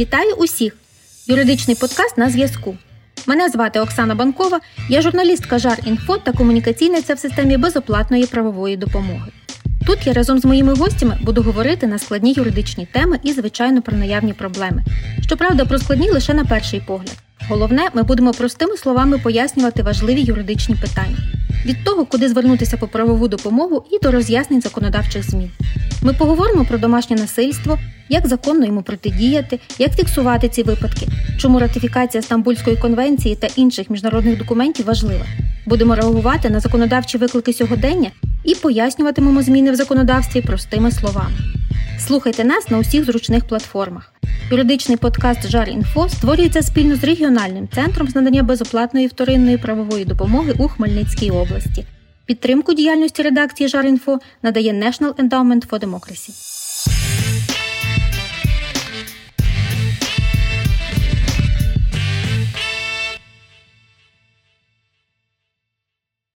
Вітаю усіх! Юридичний подкаст на зв'язку. Мене звати Оксана Банкова, я журналістка Жар-Інфо та комунікаційниця в системі безоплатної правової допомоги. Тут я разом з моїми гостями буду говорити на складні юридичні теми і, звичайно, про наявні проблеми. Щоправда, про складні лише на перший погляд. Головне, ми будемо простими словами пояснювати важливі юридичні питання від того, куди звернутися по правову допомогу і до роз'яснень законодавчих змін. Ми поговоримо про домашнє насильство, як законно йому протидіяти, як фіксувати ці випадки, чому ратифікація Стамбульської конвенції та інших міжнародних документів важлива. Будемо реагувати на законодавчі виклики сьогодення і пояснюватимемо зміни в законодавстві простими словами. Слухайте нас на усіх зручних платформах. Юридичний подкаст Жар-Інфо створюється спільно з регіональним центром з надання безоплатної вторинної правової допомоги у Хмельницькій області. Підтримку діяльності редакції Жар-Інфо надає National Endowment for Democracy.